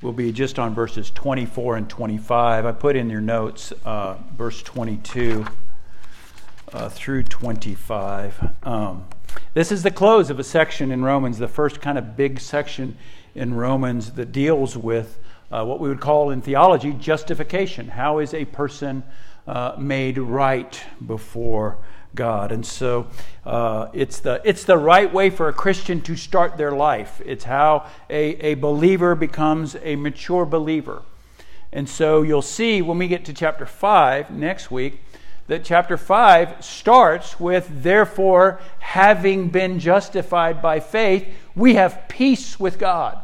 will be just on verses 24 and 25. I put in your notes uh, verse 22 uh, through 25. Um, this is the close of a section in Romans, the first kind of big section in Romans that deals with uh, what we would call in theology justification. How is a person uh, made right before God? And so uh, it's, the, it's the right way for a Christian to start their life. It's how a, a believer becomes a mature believer. And so you'll see when we get to chapter 5 next week that chapter 5 starts with, therefore, having been justified by faith, we have peace with God.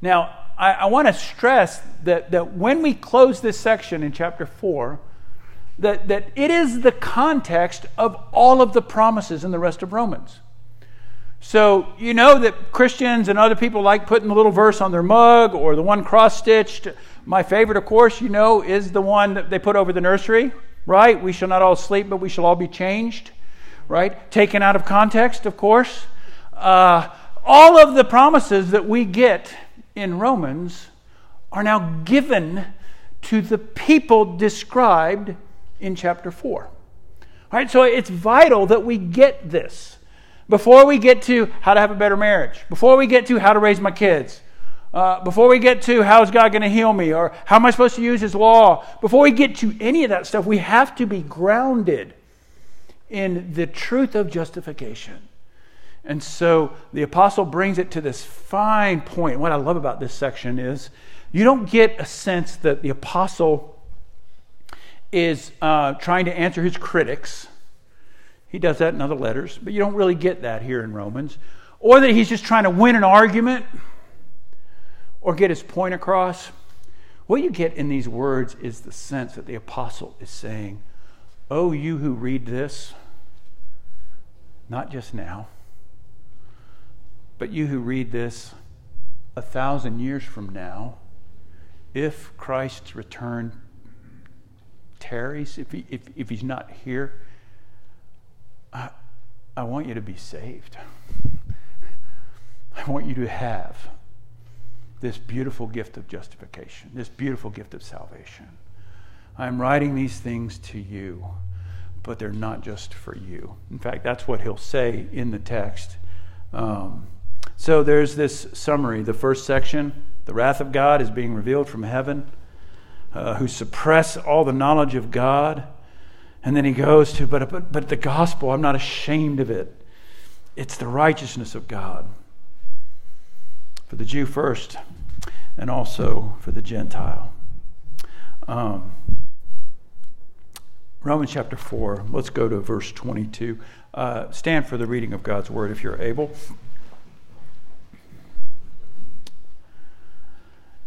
Now, I, I want to stress that, that when we close this section in chapter 4, that, that it is the context of all of the promises in the rest of Romans. So, you know that Christians and other people like putting the little verse on their mug or the one cross stitched. My favorite, of course, you know, is the one that they put over the nursery, right? We shall not all sleep, but we shall all be changed, right? Taken out of context, of course. Uh, all of the promises that we get in Romans are now given to the people described in chapter 4. All right, so it's vital that we get this. Before we get to how to have a better marriage, before we get to how to raise my kids, uh, before we get to how is God going to heal me or how am I supposed to use His law, before we get to any of that stuff, we have to be grounded in the truth of justification. And so the apostle brings it to this fine point. What I love about this section is you don't get a sense that the apostle is uh, trying to answer his critics. He does that in other letters, but you don't really get that here in Romans. Or that he's just trying to win an argument or get his point across. What you get in these words is the sense that the apostle is saying, Oh, you who read this, not just now, but you who read this a thousand years from now, if Christ's return tarries, if, he, if, if he's not here, I, I want you to be saved. I want you to have this beautiful gift of justification, this beautiful gift of salvation. I'm writing these things to you, but they're not just for you. In fact, that's what he'll say in the text. Um, so there's this summary. The first section the wrath of God is being revealed from heaven uh, who suppress all the knowledge of God. And then he goes to, but, but, but the gospel, I'm not ashamed of it. It's the righteousness of God for the Jew first and also for the Gentile. Um, Romans chapter 4, let's go to verse 22. Uh, stand for the reading of God's word if you're able.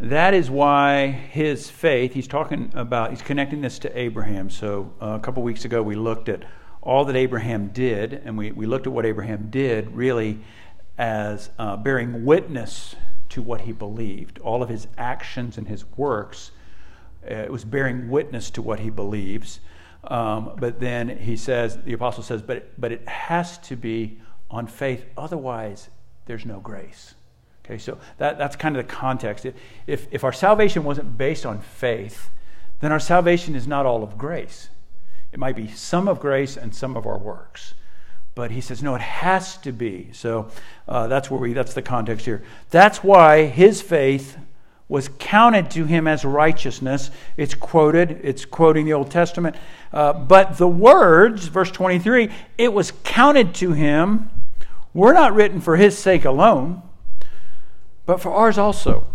That is why his faith, he's talking about, he's connecting this to Abraham. So uh, a couple weeks ago, we looked at all that Abraham did, and we, we looked at what Abraham did really as uh, bearing witness to what he believed. All of his actions and his works, uh, it was bearing witness to what he believes. Um, but then he says, the apostle says, but, but it has to be on faith, otherwise, there's no grace. Okay, so that, that's kind of the context. If, if our salvation wasn't based on faith, then our salvation is not all of grace. It might be some of grace and some of our works. But he says, no, it has to be. So uh, that's where we, that's the context here. That's why his faith was counted to him as righteousness. It's quoted, it's quoting the Old Testament. Uh, but the words, verse 23, it was counted to him, were not written for his sake alone but for ours also.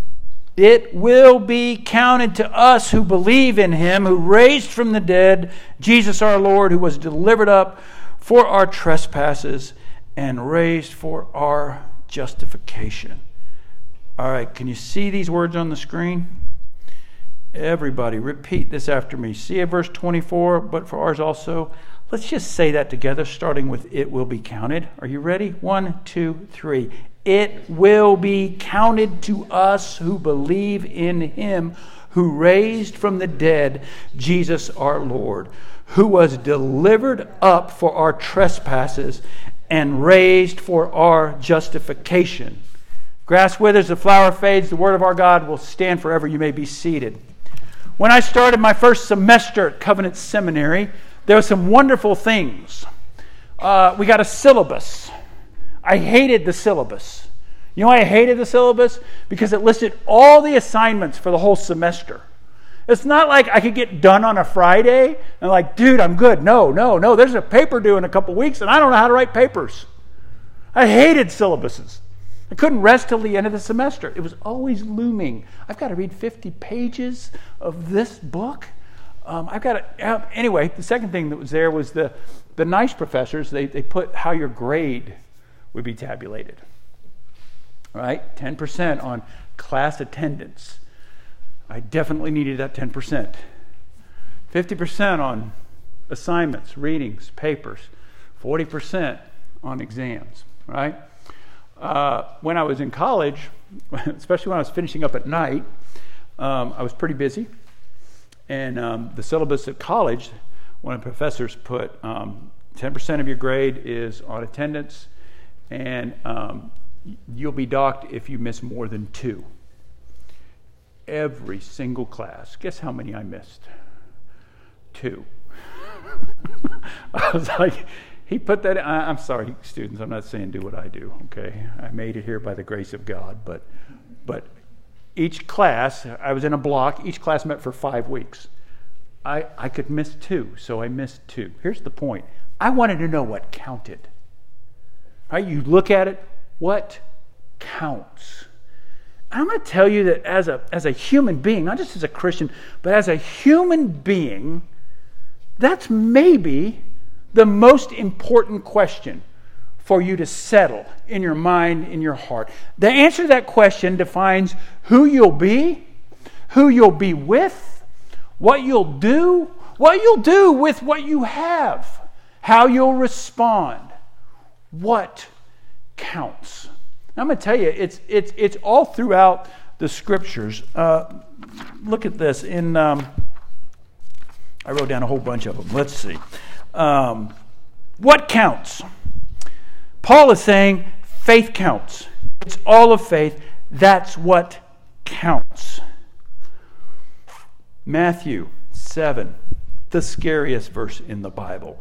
It will be counted to us who believe in him, who raised from the dead Jesus our Lord, who was delivered up for our trespasses and raised for our justification. All right, can you see these words on the screen? Everybody, repeat this after me. See at verse 24, but for ours also. Let's just say that together, starting with it will be counted. Are you ready? One, two, three it will be counted to us who believe in him who raised from the dead Jesus our Lord, who was delivered up for our trespasses and raised for our justification. Grass withers, the flower fades, the word of our God will stand forever. You may be seated. When I started my first semester at Covenant Seminary, there were some wonderful things. Uh, we got a syllabus. I hated the syllabus. You know I hated the syllabus? Because it listed all the assignments for the whole semester. It's not like I could get done on a Friday and like, dude, I'm good. No, no, no. There's a paper due in a couple weeks, and I don't know how to write papers. I hated syllabuses. I couldn't rest till the end of the semester. It was always looming. I've got to read 50 pages of this book. Um, I've got to, uh, anyway, the second thing that was there was the, the nice professors, they, they put how your grade would be tabulated. Right? 10% on class attendance. I definitely needed that 10%. 50% on assignments, readings, papers. 40% on exams, right? uh, when I was in college, especially when I was finishing up at night, um, I was pretty busy. And um, the syllabus at college, one of the professors put um, 10% of your grade is on attendance, and um, you'll be docked if you miss more than two. Every single class. Guess how many I missed? Two. I was like, he put that. I, am sorry, students. I'm not saying do what I do. Okay, I made it here by the grace of God. But, but each class, I was in a block. Each class met for five weeks. I I could miss two, so I missed two. Here's the point. I wanted to know what counted. Right? You look at it. What counts? I'm going to tell you that as a as a human being, not just as a Christian, but as a human being, that's maybe the most important question for you to settle in your mind, in your heart. The answer to that question defines who you'll be, who you'll be with, what you'll do, what you'll do with what you have, how you'll respond. What counts? I'm going to tell you, it's, it's, it's all throughout the scriptures. Uh, look at this. In um, I wrote down a whole bunch of them. Let's see. Um, what counts? Paul is saying faith counts. It's all of faith. That's what counts. Matthew 7, the scariest verse in the Bible.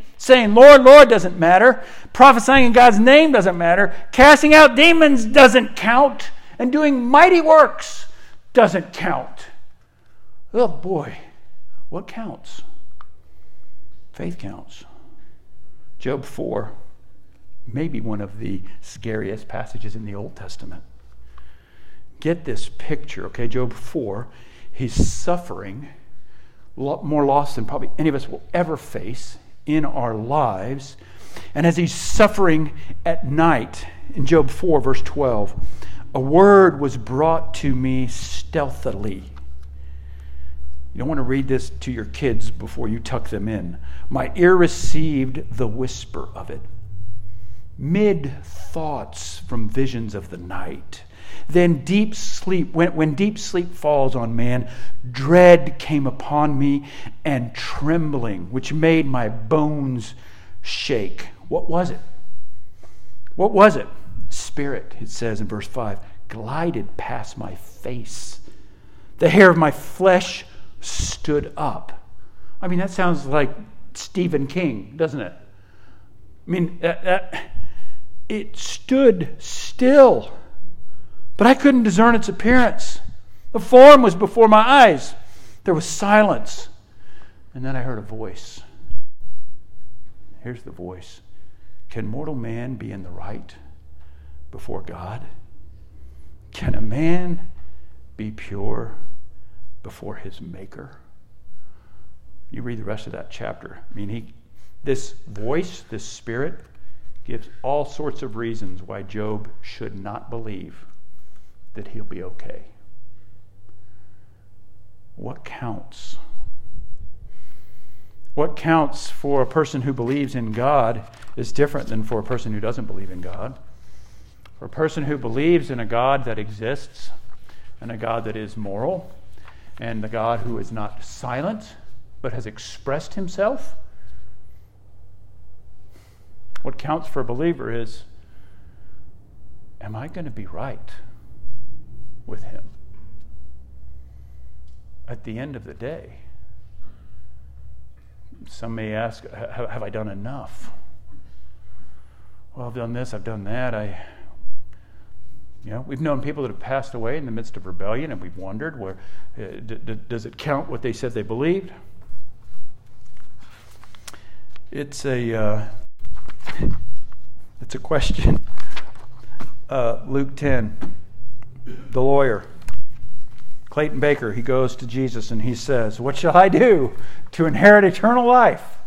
saying, Lord, Lord doesn't matter. Prophesying in God's name doesn't matter. Casting out demons doesn't count. And doing mighty works doesn't count. Oh boy, what counts? Faith counts. Job 4, maybe one of the scariest passages in the Old Testament. Get this picture, okay? Job 4, he's suffering more loss than probably any of us will ever face in our lives. And as he's suffering at night, in Job 4, verse 12, a word was brought to me stealthily. You don't want to read this to your kids before you tuck them in. My ear received the whisper of it. Mid thoughts from visions of the night. Then deep sleep, when, when deep sleep falls on man, dread came upon me and trembling, which made my bones shake. What was it? What was it? Spirit, it says in verse 5, glided past my face. The hair of my flesh stood up. I mean, that sounds like Stephen King, doesn't it? I mean, that, that, it stood still, but I couldn't discern its appearance. The form was before my eyes. There was silence. And then I heard a voice. Here's the voice Can mortal man be in the right before God? Can a man be pure before his maker. You read the rest of that chapter. I mean, he, this voice, this spirit, gives all sorts of reasons why Job should not believe that he'll be okay. What counts? What counts for a person who believes in God is different than for a person who doesn't believe in God. For a person who believes in a God that exists and a God that is moral and a God who is not silent but has expressed himself, what counts for a believer is am I going to be right with him at the end of the day? Some may ask, have I done enough? Well, I've done this, I've done that. I, you know, we've known people that have passed away in the midst of rebellion, and we've wondered, where uh, d- d- does it count what they said they believed? It's a uh, it's a question. Uh, Luke ten, the lawyer. Clayton Baker, he goes to Jesus and he says, What shall I do to inherit eternal life?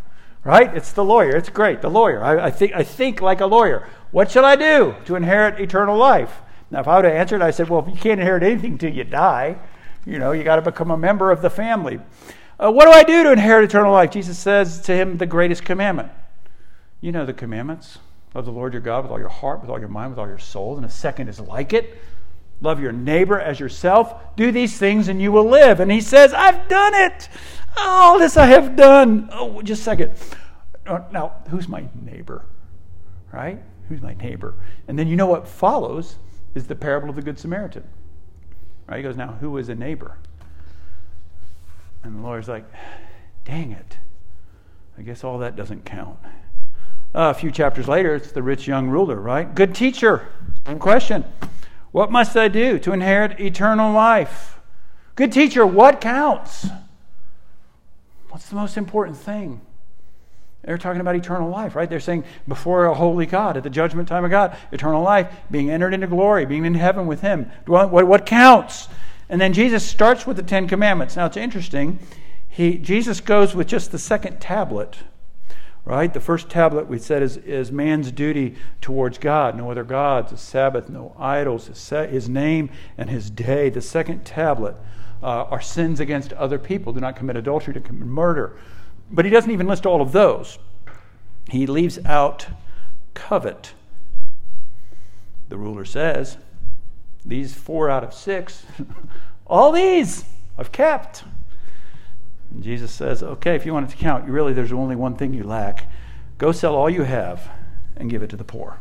Right? It's the lawyer. It's great. The lawyer. I, I, think, I think like a lawyer. What shall I do to inherit eternal life? Now, if I would have answered, I said, Well, if you can't inherit anything till you die, you know, you got to become a member of the family. Uh, what do I do to inherit eternal life? Jesus says to him, The greatest commandment. You know the commandments. Love the Lord your God with all your heart, with all your mind, with all your soul. And a second is like it Love your neighbor as yourself. Do these things and you will live. And he says, I've done it. All this I have done. Oh, just a second. Uh, now, who's my neighbor? Right? Who's my neighbor? And then you know what follows is the parable of the Good Samaritan. Right? He goes, Now, who is a neighbor? And the lawyer's like, Dang it. I guess all that doesn't count. Uh, a few chapters later, it's the rich young ruler, right? Good teacher. Same question. What must I do to inherit eternal life? Good teacher, what counts? What's the most important thing? They're talking about eternal life, right? They're saying before a holy God, at the judgment time of God, eternal life, being entered into glory, being in heaven with Him. What, counts? And then Jesus starts with the Ten Commandments. Now it's interesting. He, Jesus goes with just the second tablet right? The first tablet we said is, is man's duty towards God. No other gods, a Sabbath, no idols, his name and his day. The second tablet uh, are sins against other people. Do not commit adultery, to commit murder. But he doesn't even list all of those. He leaves out covet. The ruler says, these four out of six, all these I've kept. And Jesus says, okay, if you want it to count, really, there's only one thing you lack. Go sell all you have and give it to the poor.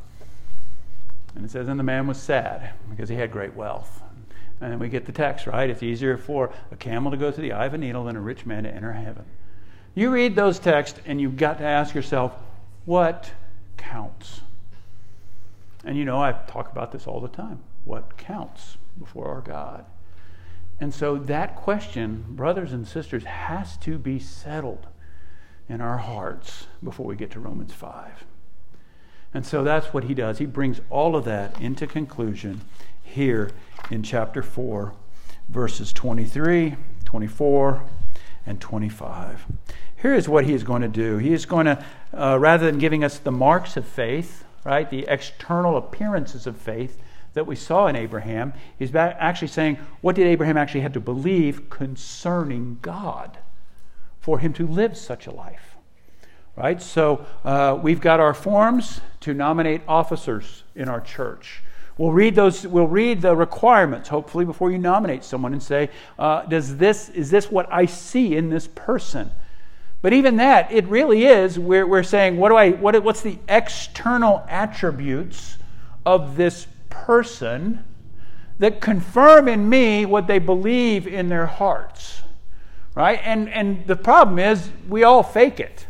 And it says, and the man was sad because he had great wealth. And we get the text, right? It's easier for a camel to go through the eye of a needle than a rich man to enter heaven. You read those texts and you've got to ask yourself, what counts? And you know, I talk about this all the time. What counts before our God? And so that question, brothers and sisters, has to be settled in our hearts before we get to Romans 5. And so that's what he does. He brings all of that into conclusion here in chapter 4, verses 23, 24, and 25. Here is what he is going to do. He is going to, uh, rather than giving us the marks of faith, right, the external appearances of faith, that we saw in Abraham. He's actually saying, what did Abraham actually have to believe concerning God for him to live such a life? Right? So uh, we've got our forms to nominate officers in our church. We'll read those. We'll read the requirements, hopefully, before you nominate someone, and say, uh, "Does this is this what I see in this person?" But even that, it really is. We're, we're saying, what do I? What, what's the external attributes of this person that confirm in me what they believe in their hearts. Right? And, and the problem is, we all fake it.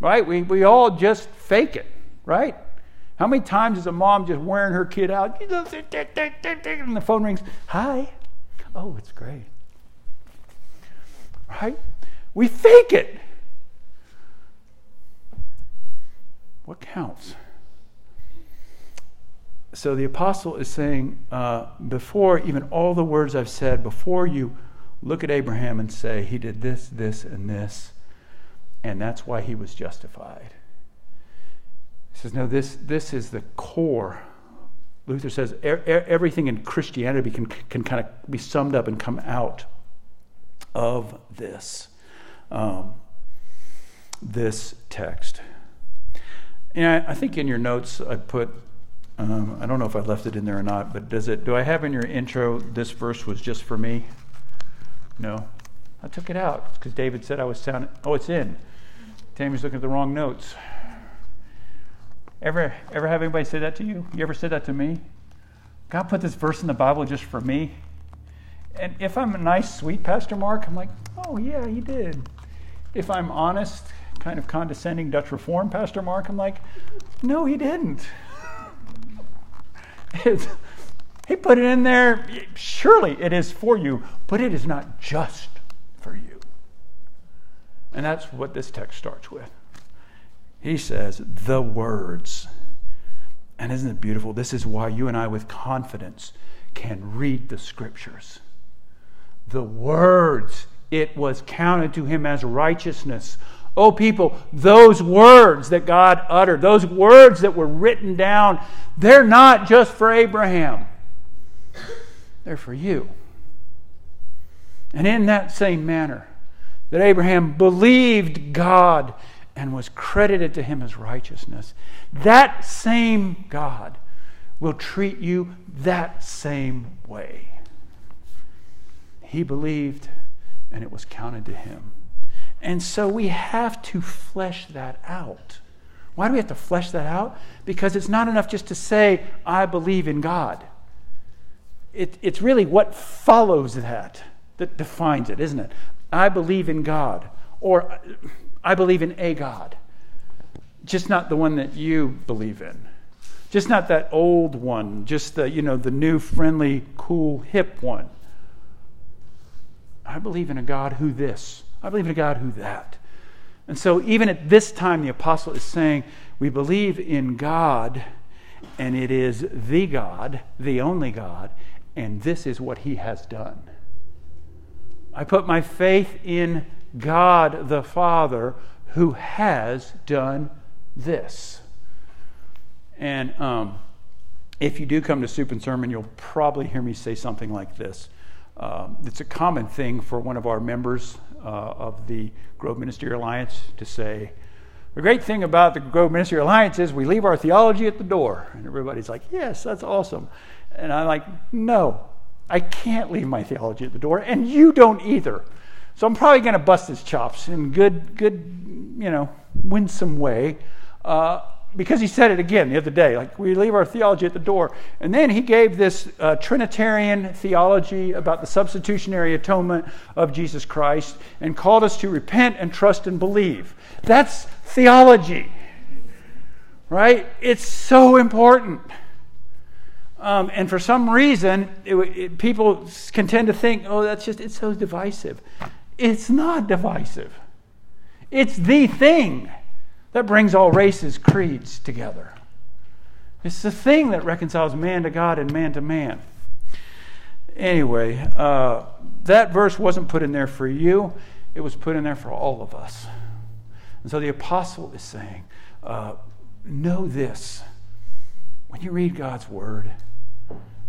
Right? We, we all just fake it. Right? How many times is a mom just wearing her kid out? And the phone rings. Hi. Oh, it's great. Right? We fake it. What counts? So the apostle is saying, uh, before even all the words I've said, before you look at Abraham and say, he did this, this, and this, and that's why he was justified. He says, no, this, this is the core. Luther says er, er, everything in Christianity can, can kind of be summed up and come out of this. Um, this text. And I, I think in your notes I put, um, I don't know if I left it in there or not, but does it? Do I have in your intro this verse was just for me? No, I took it out because David said I was sounding. Oh, it's in. Tammy's looking at the wrong notes. Ever, ever have anybody say that to you? You ever said that to me? God put this verse in the Bible just for me. And if I'm a nice, sweet Pastor Mark, I'm like, oh, yeah, he did. If I'm honest, kind of condescending Dutch Reform Pastor Mark, I'm like, no, he didn't. He put it in there. Surely it is for you, but it is not just for you. And that's what this text starts with. He says, the words. And isn't it beautiful? This is why you and I, with confidence, can read the scriptures. The words, it was counted to him as righteousness. Oh, people, those words that God uttered, those words that were written down, they're not just for Abraham, they're for you. And in that same manner, that Abraham believed God and was credited to him as righteousness, that same God will treat you that same way. He believed, and it was counted to him. And so we have to flesh that out. Why do we have to flesh that out? Because it's not enough just to say, I believe in God. It, it's really what follows that that defines it, isn't it? I believe in God, or I believe in a God, just not the one that you believe in, just not that old one, just the you know the new, friendly, cool, hip one. I believe in a God who this. I believe in a God who that. And so, even at this time, the apostle is saying, We believe in God, and it is the God, the only God, and this is what he has done. I put my faith in God the Father who has done this. And um, if you do come to Soup and Sermon, you'll probably hear me say something like this. Um, it's a common thing for one of our members of the Grove Ministry Alliance to say, the great thing about the Grove Ministry Alliance is we leave our theology at the door. And everybody's like, yes, that's awesome. And I'm like, no, I can't leave my theology at the door, and you don't either. So I'm probably going to bust his chops in good, good, you know, winsome way. Uh, because he said it again the other day, like we leave our theology at the door. And then he gave this uh, Trinitarian theology about the substitutionary atonement of Jesus Christ and called us to repent and trust and believe. That's theology, right? It's so important. Um, and for some reason, it, it, people can tend to think, oh, that's just, it's so divisive. It's not divisive, it's the thing that brings all races, creeds together. It's the thing that reconciles man to God and man to man. Anyway, uh, that verse wasn't put in there for you, it was put in there for all of us. And so the apostle is saying, uh, know this. When you read God's word,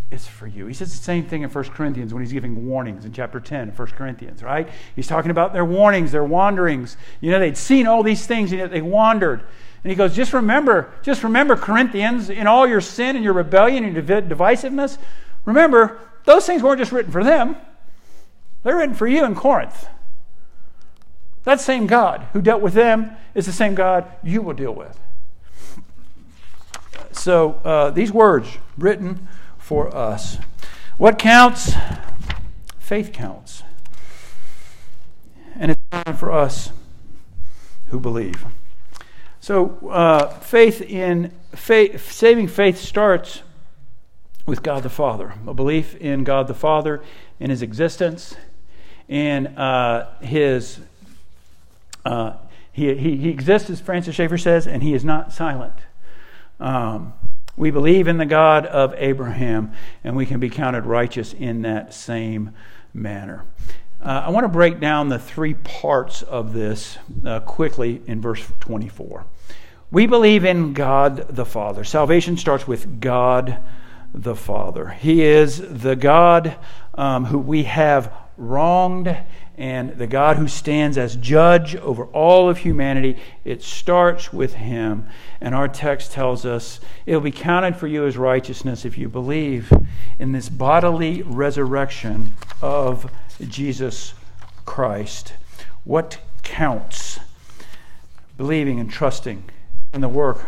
it's for you. He says the same thing in 1 Corinthians when he's giving warnings in chapter 10 1 Corinthians, right? He's talking about their warnings, their wanderings. You know, they'd seen all these things and yet they wandered. And he goes, just remember, just remember, Corinthians, in all your sin and your rebellion and your divisiveness, remember, those things weren't just written for them, they're written for you in Corinth. That same God who dealt with them is the same God you will deal with. So uh, these words written for us. What counts? Faith counts. And it's time for us who believe. So, uh, faith in faith, saving faith starts with God the Father, a belief in God the Father, in His existence, in uh, His. Uh, he, he, he exists, as Francis Schaeffer says, and He is not silent. Um, we believe in the God of Abraham, and we can be counted righteous in that same manner. Uh, I want to break down the three parts of this uh, quickly in verse 24. We believe in God the Father. Salvation starts with God the Father. He is the God um, who we have wronged and the God who stands as judge over all of humanity. It starts with him. And our text tells us it'll be counted for you as righteousness if you believe in this bodily resurrection of Jesus Christ. What counts? Believing and trusting in the work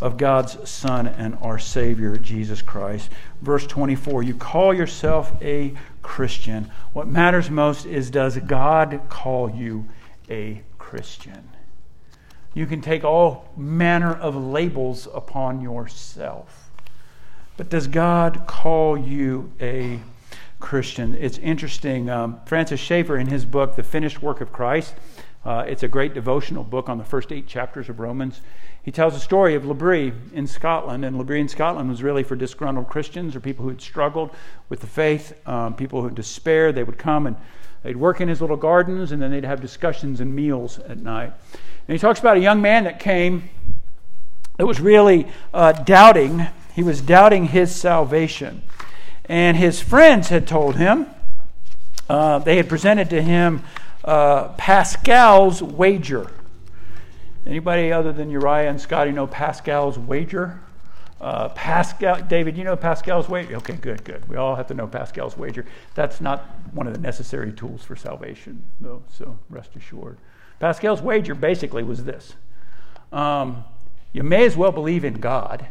of God's Son and our Savior, Jesus Christ. Verse 24 You call yourself a Christian. What matters most is does God call you a Christian? You can take all manner of labels upon yourself. But does God call you a Christian? It's interesting. Um, Francis Schaeffer, in his book, The Finished Work of Christ, uh, it's a great devotional book on the first eight chapters of Romans. He tells a story of L'Abri in Scotland, and L'Abri in Scotland was really for disgruntled Christians or people who had struggled with the faith, um, people who had despair. They would come and they'd work in his little gardens, and then they'd have discussions and meals at night. And he talks about a young man that came that was really uh, doubting. He was doubting his salvation. And his friends had told him, uh, they had presented to him uh, Pascal's wager. Anybody other than Uriah and Scotty know Pascal's wager? Uh, Pascal, David, you know Pascal's wager? Okay, good, good. We all have to know Pascal's wager. That's not one of the necessary tools for salvation, though, so rest assured. Pascal's wager basically was this um, You may as well believe in God,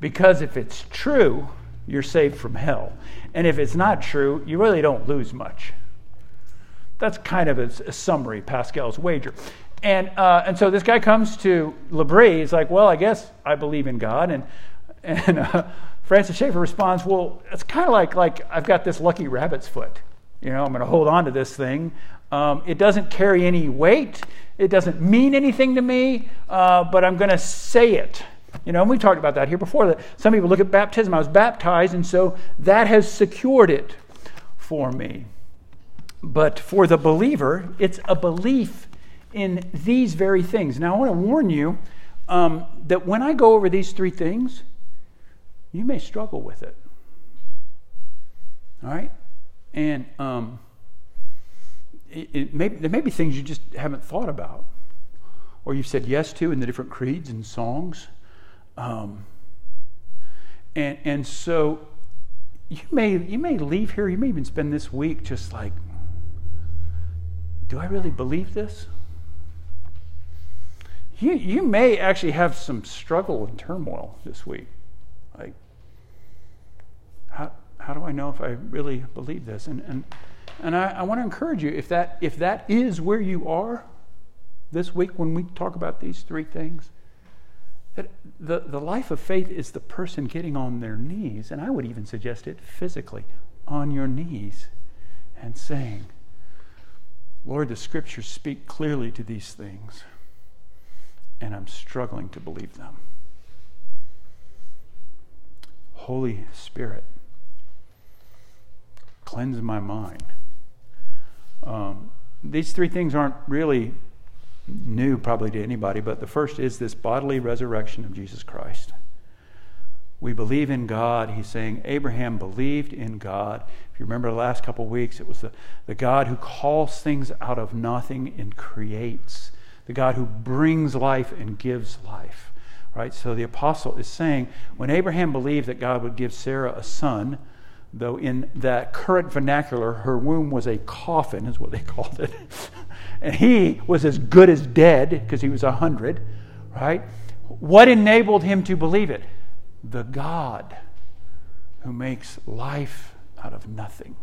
because if it's true, you're saved from hell. And if it's not true, you really don't lose much. That's kind of a, a summary, Pascal's wager. And, uh, and so this guy comes to L'Abri. He's like, well, I guess I believe in God. And, and uh, Francis Schaeffer responds, well, it's kind of like, like I've got this lucky rabbit's foot. You know, I'm going to hold on to this thing. Um, it doesn't carry any weight. It doesn't mean anything to me, uh, but I'm going to say it. You know, and we talked about that here before. That some people look at baptism. I was baptized, and so that has secured it for me. But for the believer, it's a belief in these very things. Now, I want to warn you um, that when I go over these three things, you may struggle with it. All right? And um, it, it may, there may be things you just haven't thought about or you've said yes to in the different creeds and songs. Um, and, and so you may, you may leave here, you may even spend this week just like, do I really believe this? You, you may actually have some struggle and turmoil this week. Like, how, how do I know if I really believe this? And, and, and I, I want to encourage you if that, if that is where you are this week when we talk about these three things, that the, the life of faith is the person getting on their knees, and I would even suggest it physically, on your knees and saying, Lord, the scriptures speak clearly to these things, and I'm struggling to believe them. Holy Spirit, cleanse my mind. Um, these three things aren't really new, probably to anybody, but the first is this bodily resurrection of Jesus Christ. We believe in God. He's saying Abraham believed in God. If you remember the last couple of weeks, it was the, the God who calls things out of nothing and creates, the God who brings life and gives life. Right? So the apostle is saying when Abraham believed that God would give Sarah a son, though in that current vernacular, her womb was a coffin, is what they called it. and he was as good as dead because he was a hundred, right? What enabled him to believe it? the God who makes life out of nothing,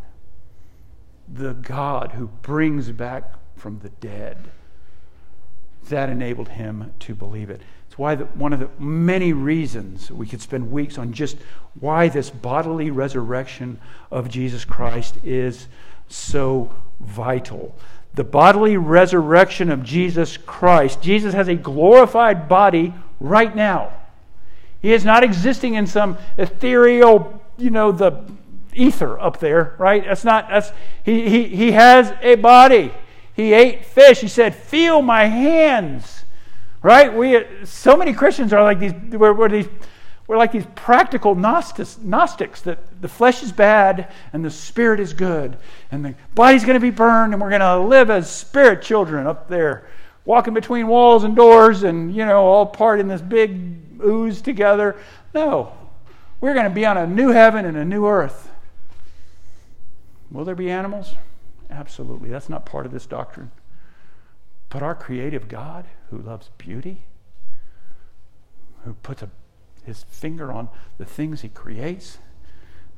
the God who brings back from the dead. That enabled him to believe it. It's why the, one of the many reasons we could spend weeks on just why this bodily resurrection of Jesus Christ is so vital. The bodily resurrection of Jesus Christ. Jesus has a glorified body right now. He is not existing in some ethereal, you know, the ether up there, right? That's not, that's, he, he, he has a body. He ate fish. He said, Feel my hands, right? We, so many Christians are like these, we're, we're these, we're like these practical Gnostics, Gnostics that the flesh is bad and the spirit is good. And the body's going to be burned and we're going to live as spirit children up there, walking between walls and doors and, you know, all part in this big ooze together. No. We're going to be on a new heaven and a new earth. Will there be animals? Absolutely. That's not part of this doctrine. But our creative God, who loves beauty, who puts a his finger on the things he creates.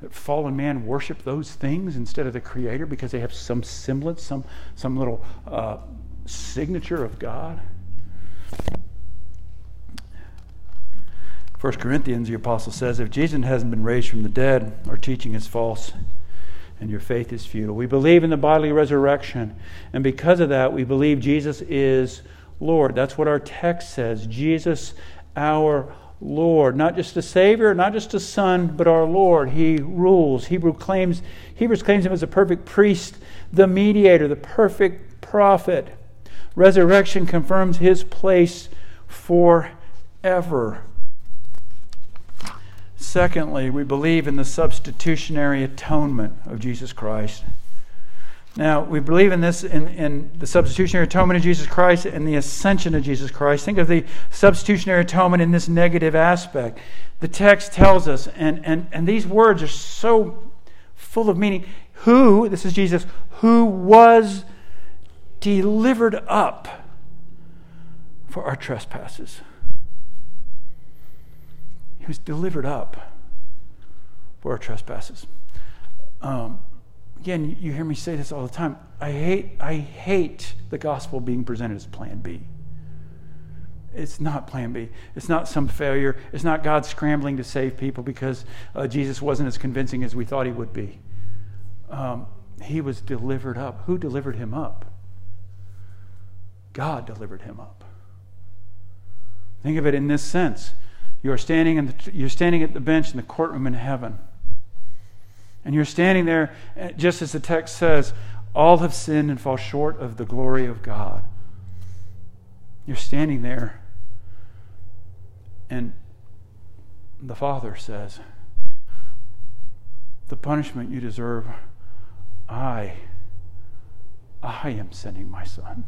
That fallen man worship those things instead of the creator because they have some semblance, some, some little uh, signature of God. 1 Corinthians, the apostle says, if Jesus hasn't been raised from the dead, our teaching is false and your faith is futile. We believe in the bodily resurrection, and because of that, we believe Jesus is Lord. That's what our text says. Jesus, our Lord, not just a Savior, not just a Son, but our Lord. He rules. Hebrew claims, Hebrews claims him as a perfect priest, the mediator, the perfect prophet. Resurrection confirms his place forever. Secondly, we believe in the substitutionary atonement of Jesus Christ. Now, we believe in this, in, in the substitutionary atonement of Jesus Christ and the ascension of Jesus Christ. Think of the substitutionary atonement in this negative aspect. The text tells us, and, and, and these words are so full of meaning. Who, this is Jesus, who was delivered up for our trespasses. Was delivered up for our trespasses. Um, again, you hear me say this all the time. I hate, I hate the gospel being presented as plan B. It's not plan B. It's not some failure. It's not God scrambling to save people because uh, Jesus wasn't as convincing as we thought he would be. Um, he was delivered up. Who delivered him up? God delivered him up. Think of it in this sense. You are standing, in the, you're standing at the bench in the courtroom in heaven. And you're standing there, eh, just as the text says, all have sinned and fall short of the glory of God. You're standing there, and the Father says, The punishment you deserve, I, I am sending my Son.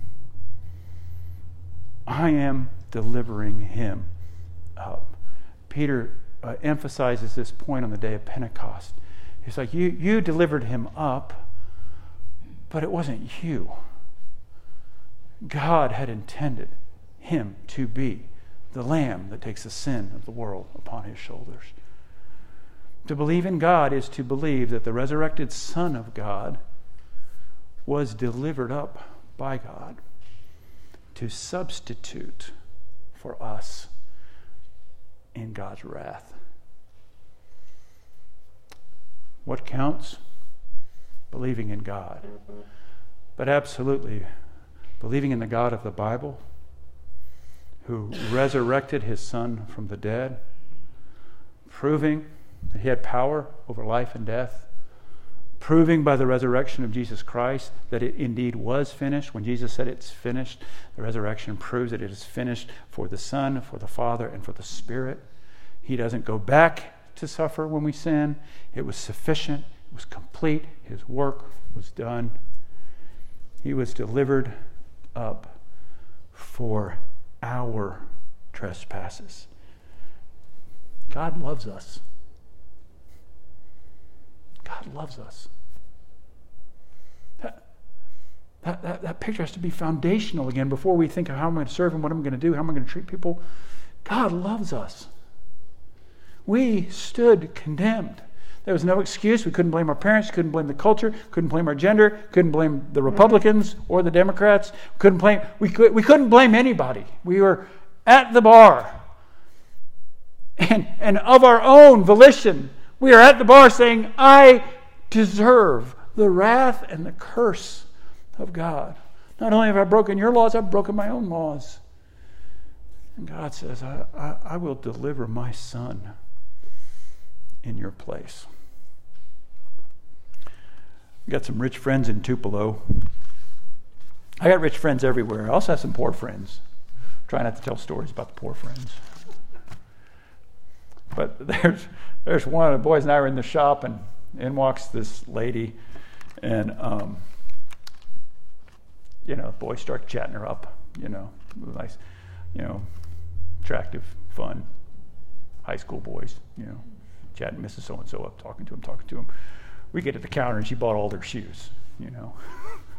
I am delivering him up. Peter uh, emphasizes this point on the day of Pentecost. He's like, you, you delivered him up, but it wasn't you. God had intended him to be the lamb that takes the sin of the world upon his shoulders. To believe in God is to believe that the resurrected Son of God was delivered up by God to substitute for us in God's wrath. What counts? Believing in God. But absolutely, believing in the God of the Bible who resurrected his son from the dead, proving that he had power over life and death, proving by the resurrection of Jesus Christ that it indeed was finished. When Jesus said it's finished, the resurrection proves that it is finished for the Son, for the Father, and for the Spirit. He doesn't go back to suffer when we sin. It was sufficient, it was complete, his work was done. He was delivered up for our trespasses. God loves us. God loves us. That, that, that, that picture has to be foundational again before we think of how I'm going to serve and what I'm going to do, how I'm going to treat people. God loves us we stood condemned. There was no excuse. We couldn't blame our parents, couldn't blame the culture, couldn't blame our gender, couldn't blame the mm-hmm. Republicans or the Democrats, couldn't blame we, could, we couldn't blame anybody. We were at the bar. And, and of our own volition, we are at the bar saying, I deserve the wrath and the curse of God. Not only have I broken your laws, I've broken my own laws. And God says, I, I, I will deliver my son in your place. We got some rich friends in Tupelo. I got rich friends everywhere. I also have some poor friends. Try not to tell stories about the poor friends. But there's, there's one of the boys and I were in the shop, and in walks this lady, and, um, you know, boys start chatting her up, you know, nice, you know, attractive, fun high school boys, you know, chatting Mrs. So and so up, talking to him, talking to him. We get to the counter, and she bought all their shoes, you know.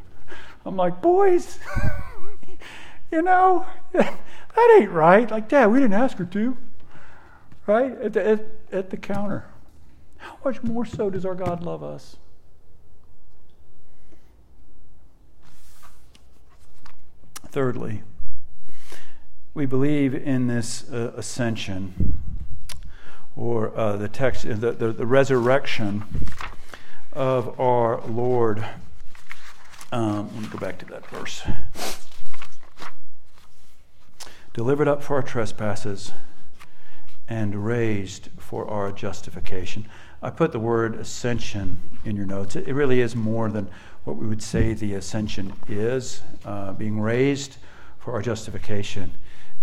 I'm like, boys, you know, that ain't right. Like, Dad, we didn't ask her to right? At the, at, at the counter. How much more so does our God love us? Thirdly, we believe in this uh, ascension or uh, the text, the, the, the, resurrection of our Lord. Um, let me go back to that verse. Delivered up for our trespasses and raised for our justification. I put the word ascension in your notes. It really is more than what we would say the ascension is. Uh, being raised for our justification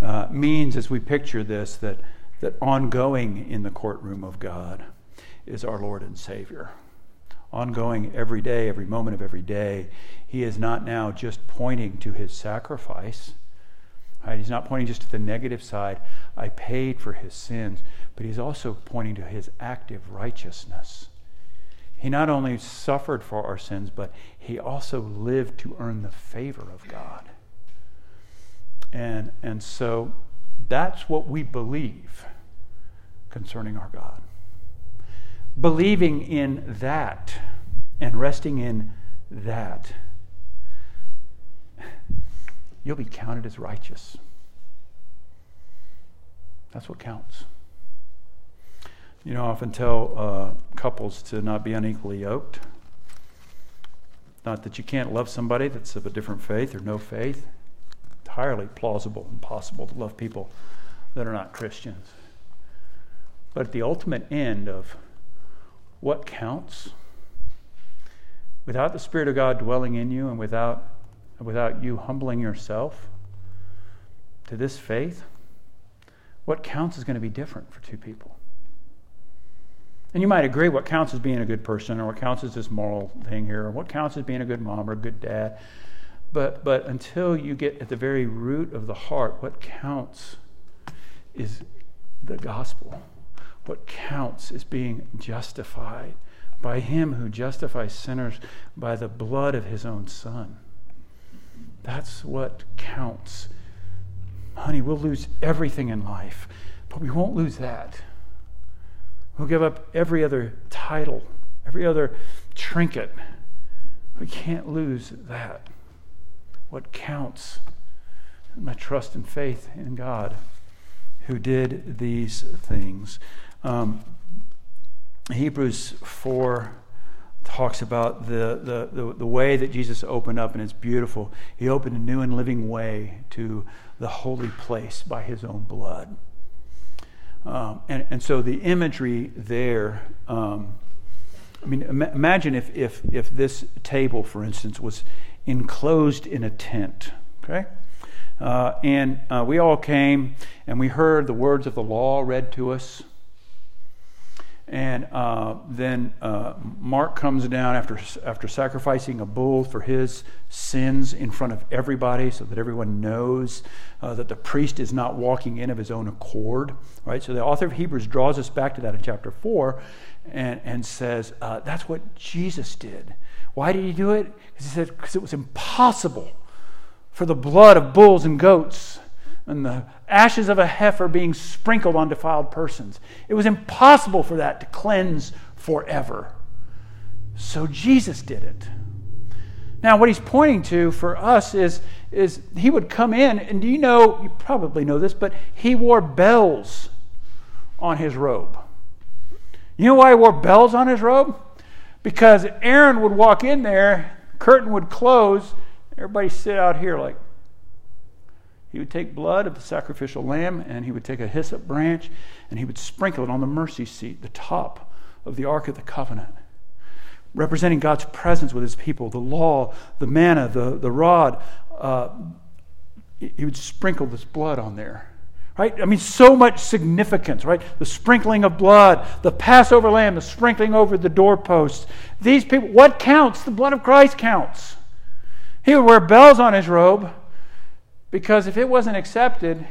uh, means, as we picture this, that, that ongoing in the courtroom of God is our Lord and Savior. Ongoing every day, every moment of every day. He is not now just pointing to his sacrifice Right? He's not pointing just to the negative side. I paid for his sins, but he's also pointing to his active righteousness. He not only suffered for our sins, but he also lived to earn the favor of God. And, and so that's what we believe concerning our God. Believing in that and resting in that you'll be counted as righteous. That's what counts. You know, I often tell uh, couples to not be unequally yoked. Not that you can't love somebody that's of a different faith or no faith. Entirely plausible and possible to love people that are not Christians. But the ultimate end of what counts, without the Spirit of God dwelling in you and without without you humbling yourself to this faith, what counts is going to be different for two people. And you might agree what counts as being a good person, or what counts as this moral thing here, or what counts as being a good mom or a good dad. But, but until you get at the very root of the heart, what counts is the gospel. What counts is being justified by Him who justifies sinners by the blood of His own Son. That's what counts. Honey, we'll lose everything in life, but we won't lose that. We'll give up every other title, every other trinket. We can't lose that. What counts my trust and faith in God who did these things. Um, Hebrews 4 talks about the, the, the, the, way that Jesus opened up, and it's beautiful. He opened a new and living way to the holy place by his own blood. Um, and, and so the imagery there, um, I mean, Im- imagine if, if, if this table, for instance, was enclosed in a tent, okay? Uh, and uh, we all came and we heard the words of the law read to us. And uh, then uh, Mark comes down after, after sacrificing a bull for his sins in front of everybody so that everyone knows uh, that the priest is not walking in of his own accord. Right? So the author of Hebrews draws us back to that in chapter 4 and, and says uh, that's what Jesus did. Why did he do it? Because he said, because it was impossible for the blood of bulls and goats and the ashes of a heifer being sprinkled on defiled persons. It was impossible for that to cleanse forever. So Jesus did it. Now, what he's pointing to for us is, is he would come in, and do you know, you probably know this, but he wore bells on his robe. You know why he wore bells on his robe? Because Aaron would walk in there, curtain would close, everybody sit out here like, he would take blood of the sacrificial lamb and he would take a hyssop branch and he would sprinkle it on the mercy seat, the top of the Ark of the Covenant, representing God's presence with his people, the law, the manna, the, the rod. Uh, he would sprinkle this blood on there. Right? I mean, so much significance, right? The sprinkling of blood, the Passover lamb, the sprinkling over the doorposts. These people, what counts? The blood of Christ counts. He would wear bells on his robe because if it wasn't accepted,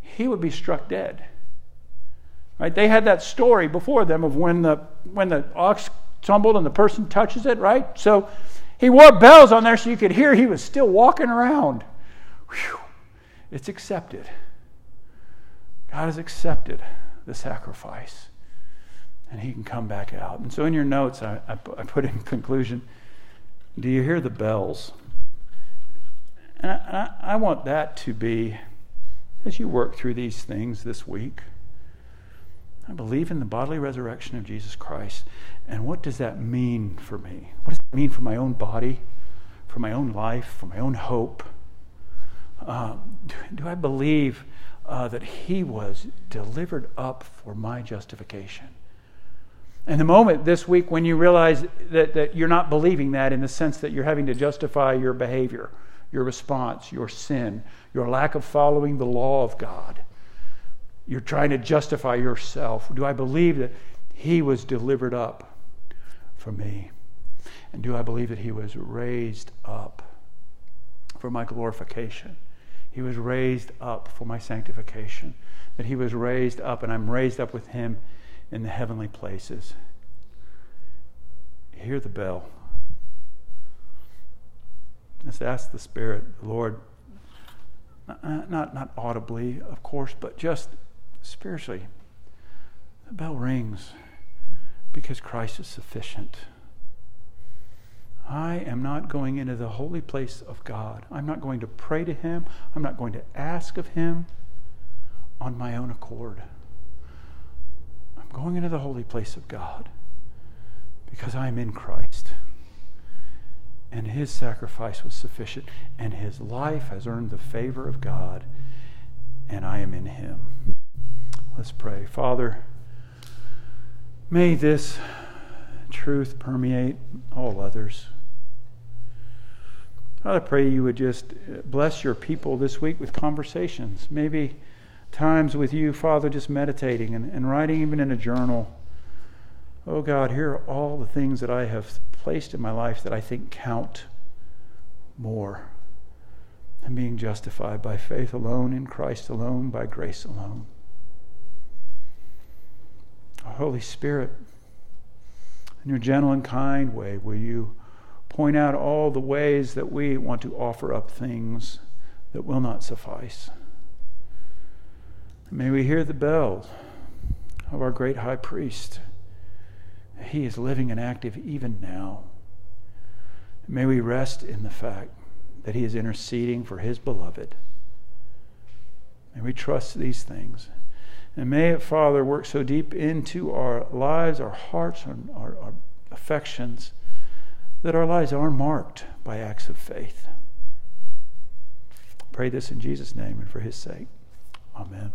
he would be struck dead. Right? They had that story before them of when the when the ox tumbled and the person touches it, right? So he wore bells on there so you could hear he was still walking around. Whew. It's accepted. God has accepted the sacrifice. And he can come back out. And so in your notes, I, I, I put in conclusion do you hear the bells? And I, I, want that to be, as you work through these things this week, I believe in the bodily resurrection of Jesus Christ. And what does that mean for me? What does it mean for my own body, for my own life, for my own hope? Uh, do, do, I believe uh, that He was delivered up for my justification? And the moment this week when you realize that, that you're not believing that in the sense that you're having to justify your behavior, your response, your sin, your lack of following the law of God, you're trying to justify yourself. Do I believe that He was delivered up for me? And do I believe that He was raised up for my glorification? He was raised up for my sanctification. That He was raised up, and I'm raised up with Him in the heavenly places. Hear the bell. Let's ask the Spirit, the Lord, not, not, audibly, of course, but just spiritually. The bell rings because Christ is sufficient. I am not going into the holy place of God. I'm not going to pray to Him. I'm not going to ask of Him on my own accord. I'm going into the holy place of God because I am in Christ. And His sacrifice was sufficient, and His life has earned the favor of God, and I am in Him. Let's pray. Father, may this truth permeate all others. I pray you would just bless your people this week with conversations, maybe times with you, Father, just meditating and, and writing even in a journal. Oh God, here are all the things that I have placed in my life that I think count more than being justified by faith alone, in Christ alone, by grace alone. Holy Spirit, in your gentle and kind way, will you point out all the ways that we want to offer up things that will not suffice? May we hear the bell of our great high priest. He is living and active even now. May we rest in the fact that He is interceding for His beloved. May we trust these things. And may it, Father, work so deep into our lives, our hearts, our, our, our affections, that our lives are marked by acts of faith. Pray this in Jesus' name and for his sake. Amen.